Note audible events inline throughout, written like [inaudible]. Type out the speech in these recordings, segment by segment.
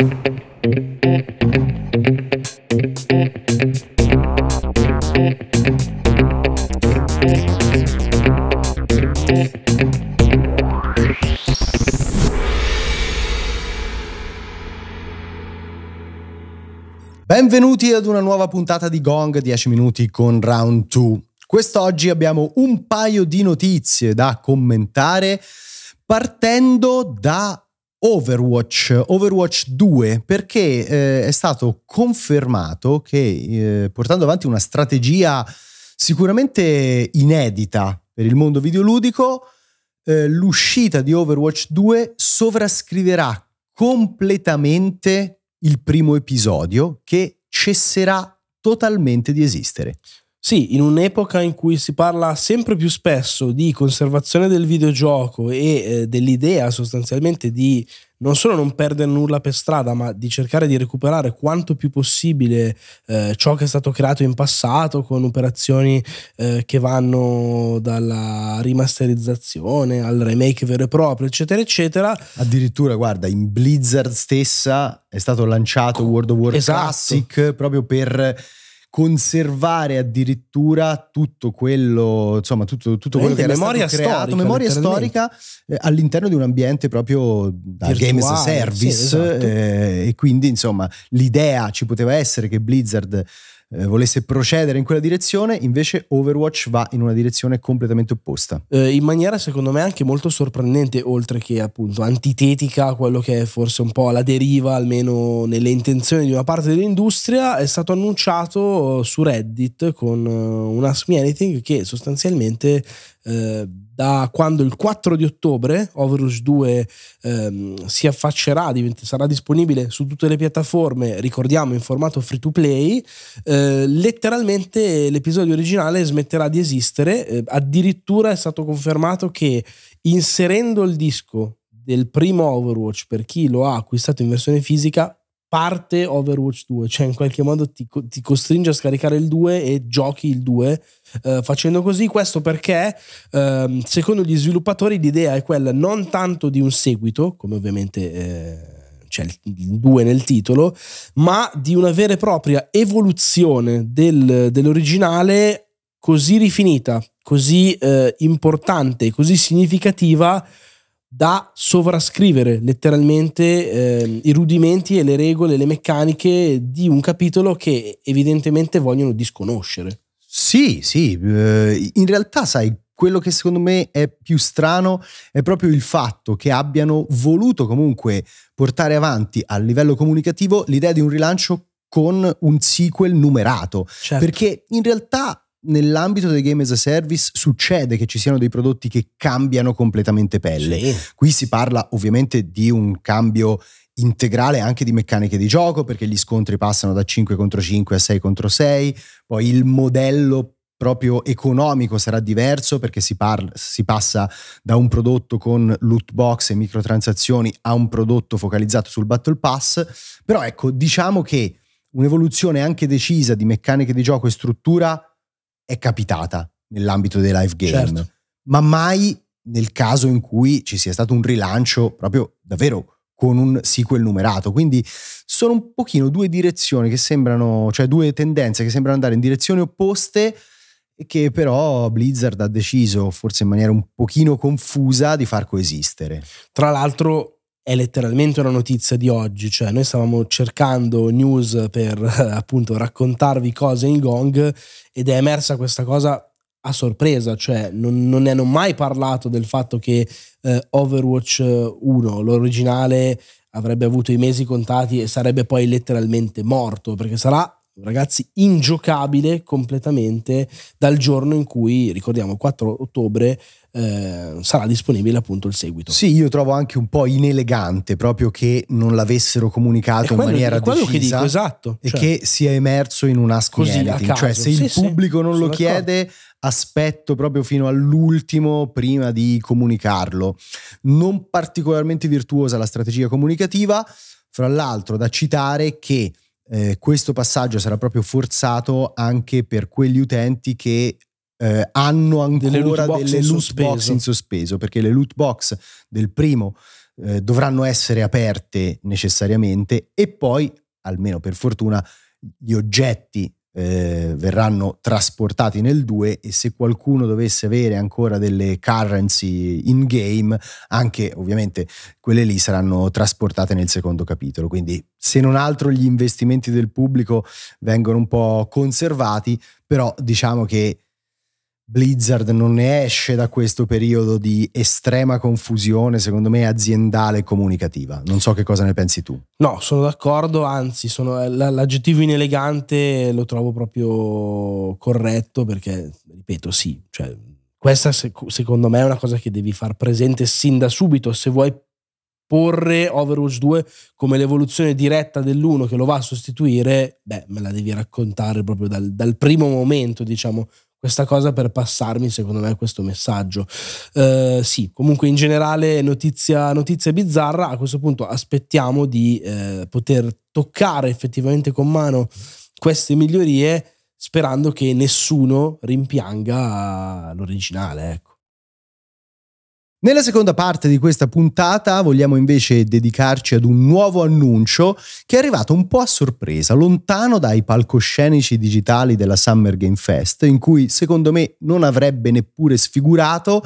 Benvenuti ad una nuova puntata di Gong 10 minuti con Round 2. Quest'oggi abbiamo un paio di notizie da commentare partendo da Overwatch, Overwatch 2, perché eh, è stato confermato che eh, portando avanti una strategia sicuramente inedita per il mondo videoludico, eh, l'uscita di Overwatch 2 sovrascriverà completamente il primo episodio che cesserà totalmente di esistere. Sì, in un'epoca in cui si parla sempre più spesso di conservazione del videogioco e eh, dell'idea sostanzialmente di non solo non perdere nulla per strada, ma di cercare di recuperare quanto più possibile eh, ciò che è stato creato in passato con operazioni eh, che vanno dalla rimasterizzazione al remake vero e proprio, eccetera, eccetera. Addirittura, guarda, in Blizzard stessa è stato lanciato World of Warcraft esatto. Classic proprio per conservare addirittura tutto quello, insomma, tutto, tutto quello che era memoria stato creato, storica, memoria storica eh, all'interno di un ambiente proprio da Virtuale, Games Service sì, esatto. eh, e quindi insomma l'idea ci poteva essere che Blizzard eh, volesse procedere in quella direzione, invece Overwatch va in una direzione completamente opposta. Eh, in maniera secondo me anche molto sorprendente, oltre che appunto antitetica a quello che è forse un po' la deriva, almeno nelle intenzioni di una parte dell'industria, è stato annunciato su Reddit con uh, un Ask Me Anything che sostanzialmente eh, da quando il 4 di ottobre Overwatch 2 ehm, si affaccerà, divent- sarà disponibile su tutte le piattaforme, ricordiamo in formato free to play, eh, letteralmente l'episodio originale smetterà di esistere, eh, addirittura è stato confermato che inserendo il disco del primo Overwatch per chi lo ha acquistato in versione fisica parte Overwatch 2, cioè in qualche modo ti, ti costringe a scaricare il 2 e giochi il 2 eh, facendo così. Questo perché, eh, secondo gli sviluppatori, l'idea è quella non tanto di un seguito, come ovviamente eh, c'è il 2 nel titolo, ma di una vera e propria evoluzione del, dell'originale così rifinita, così eh, importante, così significativa da sovrascrivere letteralmente eh, i rudimenti e le regole, le meccaniche di un capitolo che evidentemente vogliono disconoscere. Sì, sì, eh, in realtà sai, quello che secondo me è più strano è proprio il fatto che abbiano voluto comunque portare avanti a livello comunicativo l'idea di un rilancio con un sequel numerato, certo. perché in realtà nell'ambito dei game as a service succede che ci siano dei prodotti che cambiano completamente pelle. Sì. Qui si parla ovviamente di un cambio integrale anche di meccaniche di gioco perché gli scontri passano da 5 contro 5 a 6 contro 6, poi il modello proprio economico sarà diverso perché si, parla, si passa da un prodotto con loot box e microtransazioni a un prodotto focalizzato sul Battle Pass, però ecco diciamo che un'evoluzione anche decisa di meccaniche di gioco e struttura è capitata nell'ambito dei live game, certo. ma mai nel caso in cui ci sia stato un rilancio proprio davvero con un sequel numerato. Quindi sono un pochino due direzioni che sembrano, cioè due tendenze che sembrano andare in direzioni opposte e che però Blizzard ha deciso, forse in maniera un pochino confusa, di far coesistere. Tra l'altro è letteralmente una notizia di oggi, cioè noi stavamo cercando news per [laughs] appunto raccontarvi cose in Gong ed è emersa questa cosa a sorpresa, cioè non, non ne hanno mai parlato del fatto che eh, Overwatch 1, l'originale, avrebbe avuto i mesi contati e sarebbe poi letteralmente morto, perché sarà ragazzi, ingiocabile completamente dal giorno in cui, ricordiamo, il 4 ottobre eh, sarà disponibile appunto il seguito. Sì, io trovo anche un po' inelegante proprio che non l'avessero comunicato in maniera quello decisa che dico, esatto, e cioè, che sia emerso in un ask così, anything, cioè se sì, il pubblico sì, non lo chiede aspetto proprio fino all'ultimo prima di comunicarlo. Non particolarmente virtuosa la strategia comunicativa, fra l'altro da citare che eh, questo passaggio sarà proprio forzato anche per quegli utenti che eh, hanno ancora delle loot box, delle loot box in sospeso, perché le loot box del primo eh, dovranno essere aperte necessariamente e poi, almeno per fortuna, gli oggetti eh, verranno trasportati nel 2 e se qualcuno dovesse avere ancora delle currency in game, anche ovviamente quelle lì saranno trasportate nel secondo capitolo. Quindi se non altro gli investimenti del pubblico vengono un po' conservati, però diciamo che Blizzard non ne esce da questo periodo di estrema confusione, secondo me, aziendale e comunicativa. Non so che cosa ne pensi tu. No, sono d'accordo, anzi, sono, l'aggettivo inelegante lo trovo proprio corretto perché, ripeto, sì, cioè, questa secondo me è una cosa che devi far presente sin da subito se vuoi porre Overwatch 2 come l'evoluzione diretta dell'1 che lo va a sostituire, beh, me la devi raccontare proprio dal, dal primo momento, diciamo, questa cosa per passarmi, secondo me, questo messaggio. Uh, sì, comunque in generale notizia, notizia, bizzarra, a questo punto aspettiamo di eh, poter toccare effettivamente con mano queste migliorie sperando che nessuno rimpianga l'originale. Ecco. Nella seconda parte di questa puntata vogliamo invece dedicarci ad un nuovo annuncio che è arrivato un po' a sorpresa, lontano dai palcoscenici digitali della Summer Game Fest, in cui secondo me non avrebbe neppure sfigurato,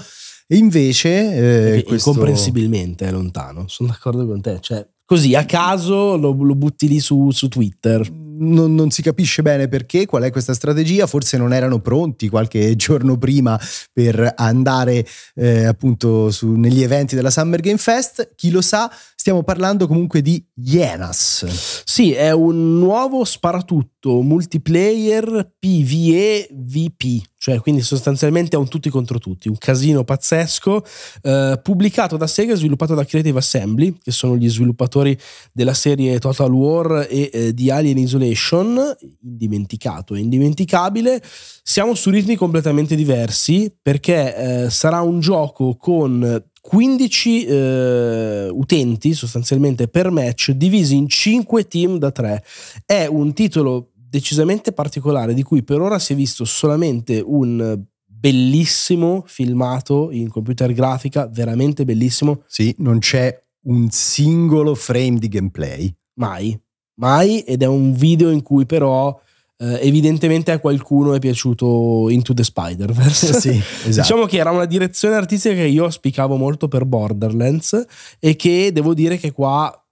e invece... Eh, questo... Incomprensibilmente è lontano, sono d'accordo con te, cioè così a caso lo, lo butti lì su, su Twitter non, non, si capisce bene perché, qual è questa strategia, forse non erano pronti qualche giorno prima per andare eh, appunto su, negli eventi della Summer Game Fest, chi lo sa, stiamo parlando comunque di Ienas. Sì, è un nuovo sparatutto multiplayer PvE VP, cioè quindi sostanzialmente è un tutti contro tutti, un casino pazzesco, eh, pubblicato da Sega e sviluppato da Creative Assembly, che sono gli sviluppatori della serie Total War e eh, di Alien Isolation Isolation, indimenticato e indimenticabile, siamo su ritmi completamente diversi perché eh, sarà un gioco con 15 eh, utenti sostanzialmente per match divisi in 5 team da 3. È un titolo decisamente particolare di cui per ora si è visto solamente un bellissimo filmato in computer grafica, veramente bellissimo. Sì, non c'è un singolo frame di gameplay. Mai, mai ed è un video in cui però eh, evidentemente a qualcuno è piaciuto Into the Spider-Verse. Sì, [laughs] esatto. diciamo che era una direzione artistica che io auspicavo molto per Borderlands e che devo dire che qua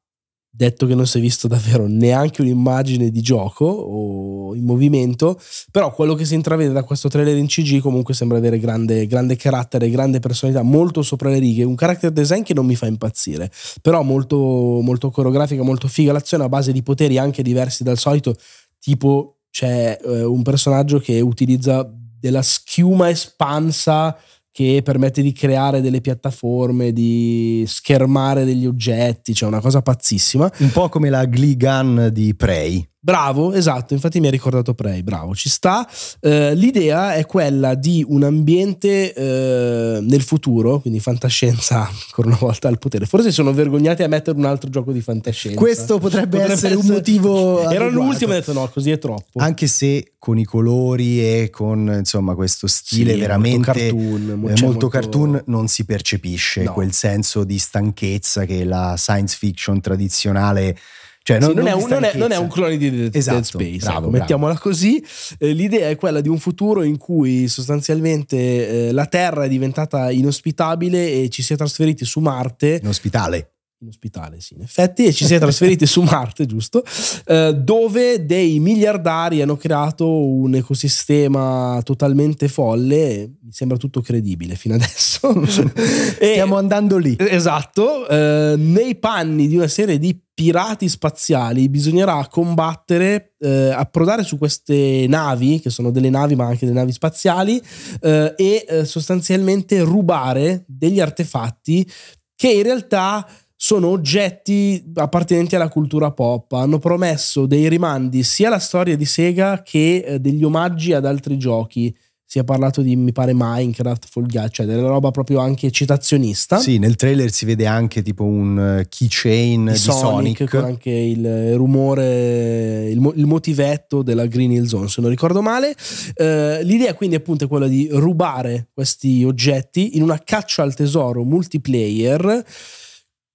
detto che non si è visto davvero neanche un'immagine di gioco o in movimento, però quello che si intravede da questo trailer in CG comunque sembra avere grande, grande carattere, grande personalità, molto sopra le righe, un character design che non mi fa impazzire, però molto, molto coreografica, molto figa. L'azione a base di poteri anche diversi dal solito, tipo c'è eh, un personaggio che utilizza della schiuma espansa che permette di creare delle piattaforme, di schermare degli oggetti, cioè una cosa pazzissima. Un po' come la Glee Gun di Prey. Bravo, esatto, infatti mi ha ricordato Prey, bravo, ci sta. Eh, l'idea è quella di un ambiente eh, nel futuro, quindi fantascienza ancora una volta al potere. Forse sono vergognati a mettere un altro gioco di fantascienza. Questo potrebbe, potrebbe essere, essere, un motivo. [laughs] Era l'ultimo e ho detto no, così è troppo. Anche se con i colori e con insomma questo stile sì, veramente molto cartoon, eh, molto, molto cartoon non si percepisce no. quel senso di stanchezza che la science fiction tradizionale cioè, non, sì, non, è un, non, è, non, è un, clone di Dead, esatto, Dead Space, bravo, ecco, bravo. mettiamola così. Eh, l'idea è quella di un futuro in cui sostanzialmente eh, la Terra è diventata inospitabile e ci si è trasferiti su Marte. Inospitale in ospitale, sì, in effetti, e ci si è trasferiti su Marte, giusto? Eh, dove dei miliardari hanno creato un ecosistema totalmente folle. Mi sembra tutto credibile fino adesso. [laughs] Stiamo andando lì. Esatto. Eh, nei panni di una serie di pirati spaziali bisognerà combattere, eh, approdare su queste navi, che sono delle navi ma anche delle navi spaziali, eh, e eh, sostanzialmente rubare degli artefatti che in realtà sono oggetti appartenenti alla cultura pop. Hanno promesso dei rimandi sia alla storia di Sega che eh, degli omaggi ad altri giochi. Si è parlato di, mi pare, Minecraft, Fall Guys, cioè della roba proprio anche citazionista. Sì, nel trailer si vede anche tipo un eh, keychain di, di Sonic, Sonic. Con anche il rumore, il, il, motivetto della Green Hill Zone, se non ricordo male. Uh, l'idea quindi appunto è quella di rubare questi oggetti in una caccia al tesoro multiplayer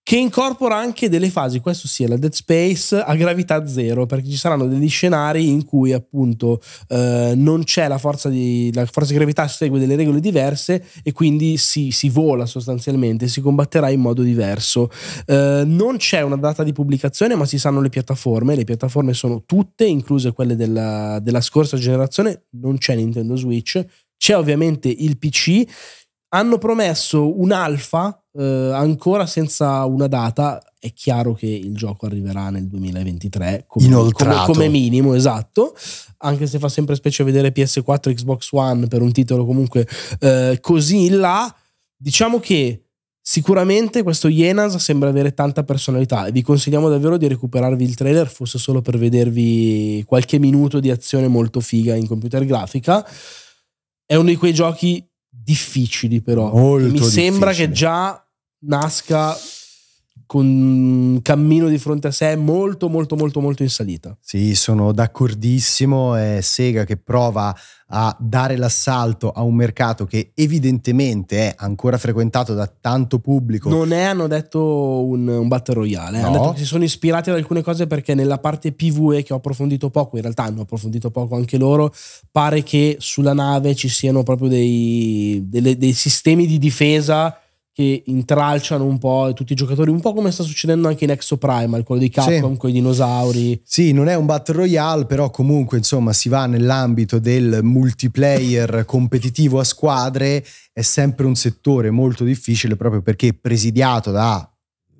che incorpora anche delle fasi, questo sia la Dead Space, a gravità zero, perché ci saranno degli scenari in cui appunto eh, non c'è la forza, di, la forza di gravità, segue delle regole diverse e quindi si, si vola sostanzialmente, si combatterà in modo diverso. Eh, non c'è una data di pubblicazione, ma si sanno le piattaforme, le piattaforme sono tutte, incluse quelle della, della scorsa generazione, non c'è Nintendo Switch, c'è ovviamente il PC hanno promesso un alfa eh, ancora senza una data. È chiaro che il gioco arriverà nel 2023 come, come, come, minimo, esatto. Anche se fa sempre specie vedere PS4 Xbox One per un titolo comunque eh, così in là. Diciamo che sicuramente questo Yenas sembra avere tanta personalità e vi consigliamo davvero di recuperarvi il trailer, fosse solo per vedervi qualche minuto di azione molto figa in computer grafica. È uno di quei giochi difficili però. Molto Mi sembra che già nasca con un cammino di fronte a sé molto molto molto molto in salita. Sì, sono d'accordissimo, è Sega che prova a dare l'assalto a un mercato che evidentemente è ancora frequentato da tanto pubblico. Non è, hanno detto, un, un battle royale, eh. no. hanno detto che si sono ispirati ad alcune cose perché nella parte PvE che ho approfondito poco, in realtà hanno approfondito poco anche loro, pare che sulla nave ci siano proprio dei, delle, dei sistemi di difesa che intralciano un po' tutti i giocatori, un po' come sta succedendo anche in Exo Primal, quello di Capcom sì. con i dinosauri. Sì, non è un Battle Royale, però comunque insomma si va nell'ambito del multiplayer competitivo a squadre, è sempre un settore molto difficile proprio perché presidiato da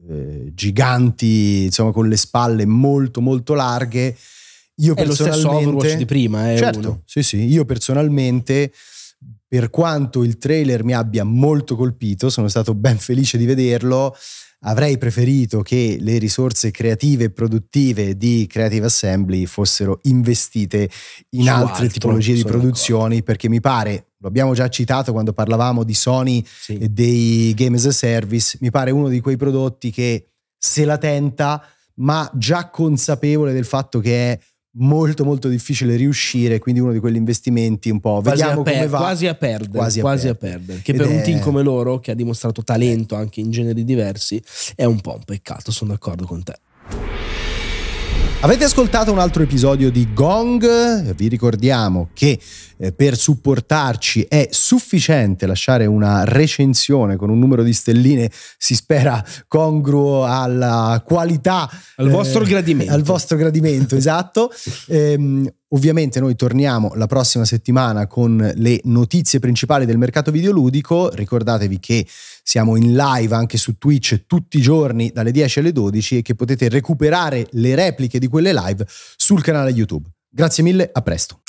eh, giganti, insomma con le spalle molto molto larghe. Io è personalmente... lo stesso Overwatch di prima, eh, certo, uno. sì sì, io personalmente per quanto il trailer mi abbia molto colpito, sono stato ben felice di vederlo, avrei preferito che le risorse creative e produttive di Creative Assembly fossero investite in Su altre altro, tipologie di produzioni d'accordo. perché mi pare, lo abbiamo già citato quando parlavamo di Sony sì. e dei Game as a Service, mi pare uno di quei prodotti che se la tenta ma già consapevole del fatto che è molto molto difficile riuscire, quindi uno di quegli investimenti un po' quasi vediamo per, come va. Quasi a perdere, quasi a, quasi perdere. a perdere. Che Ed per è... un team come loro, che ha dimostrato talento anche in generi diversi, è un po' un peccato, sono d'accordo con te. Avete ascoltato un altro episodio di Gong? Vi ricordiamo che eh, per supportarci è sufficiente lasciare una recensione con un numero di stelline, si spera congruo alla qualità. Al eh, vostro gradimento. Al vostro gradimento, esatto. Ehm, Ovviamente noi torniamo la prossima settimana con le notizie principali del mercato videoludico. Ricordatevi che siamo in live anche su Twitch tutti i giorni dalle 10 alle 12 e che potete recuperare le repliche di quelle live sul canale YouTube. Grazie mille, a presto.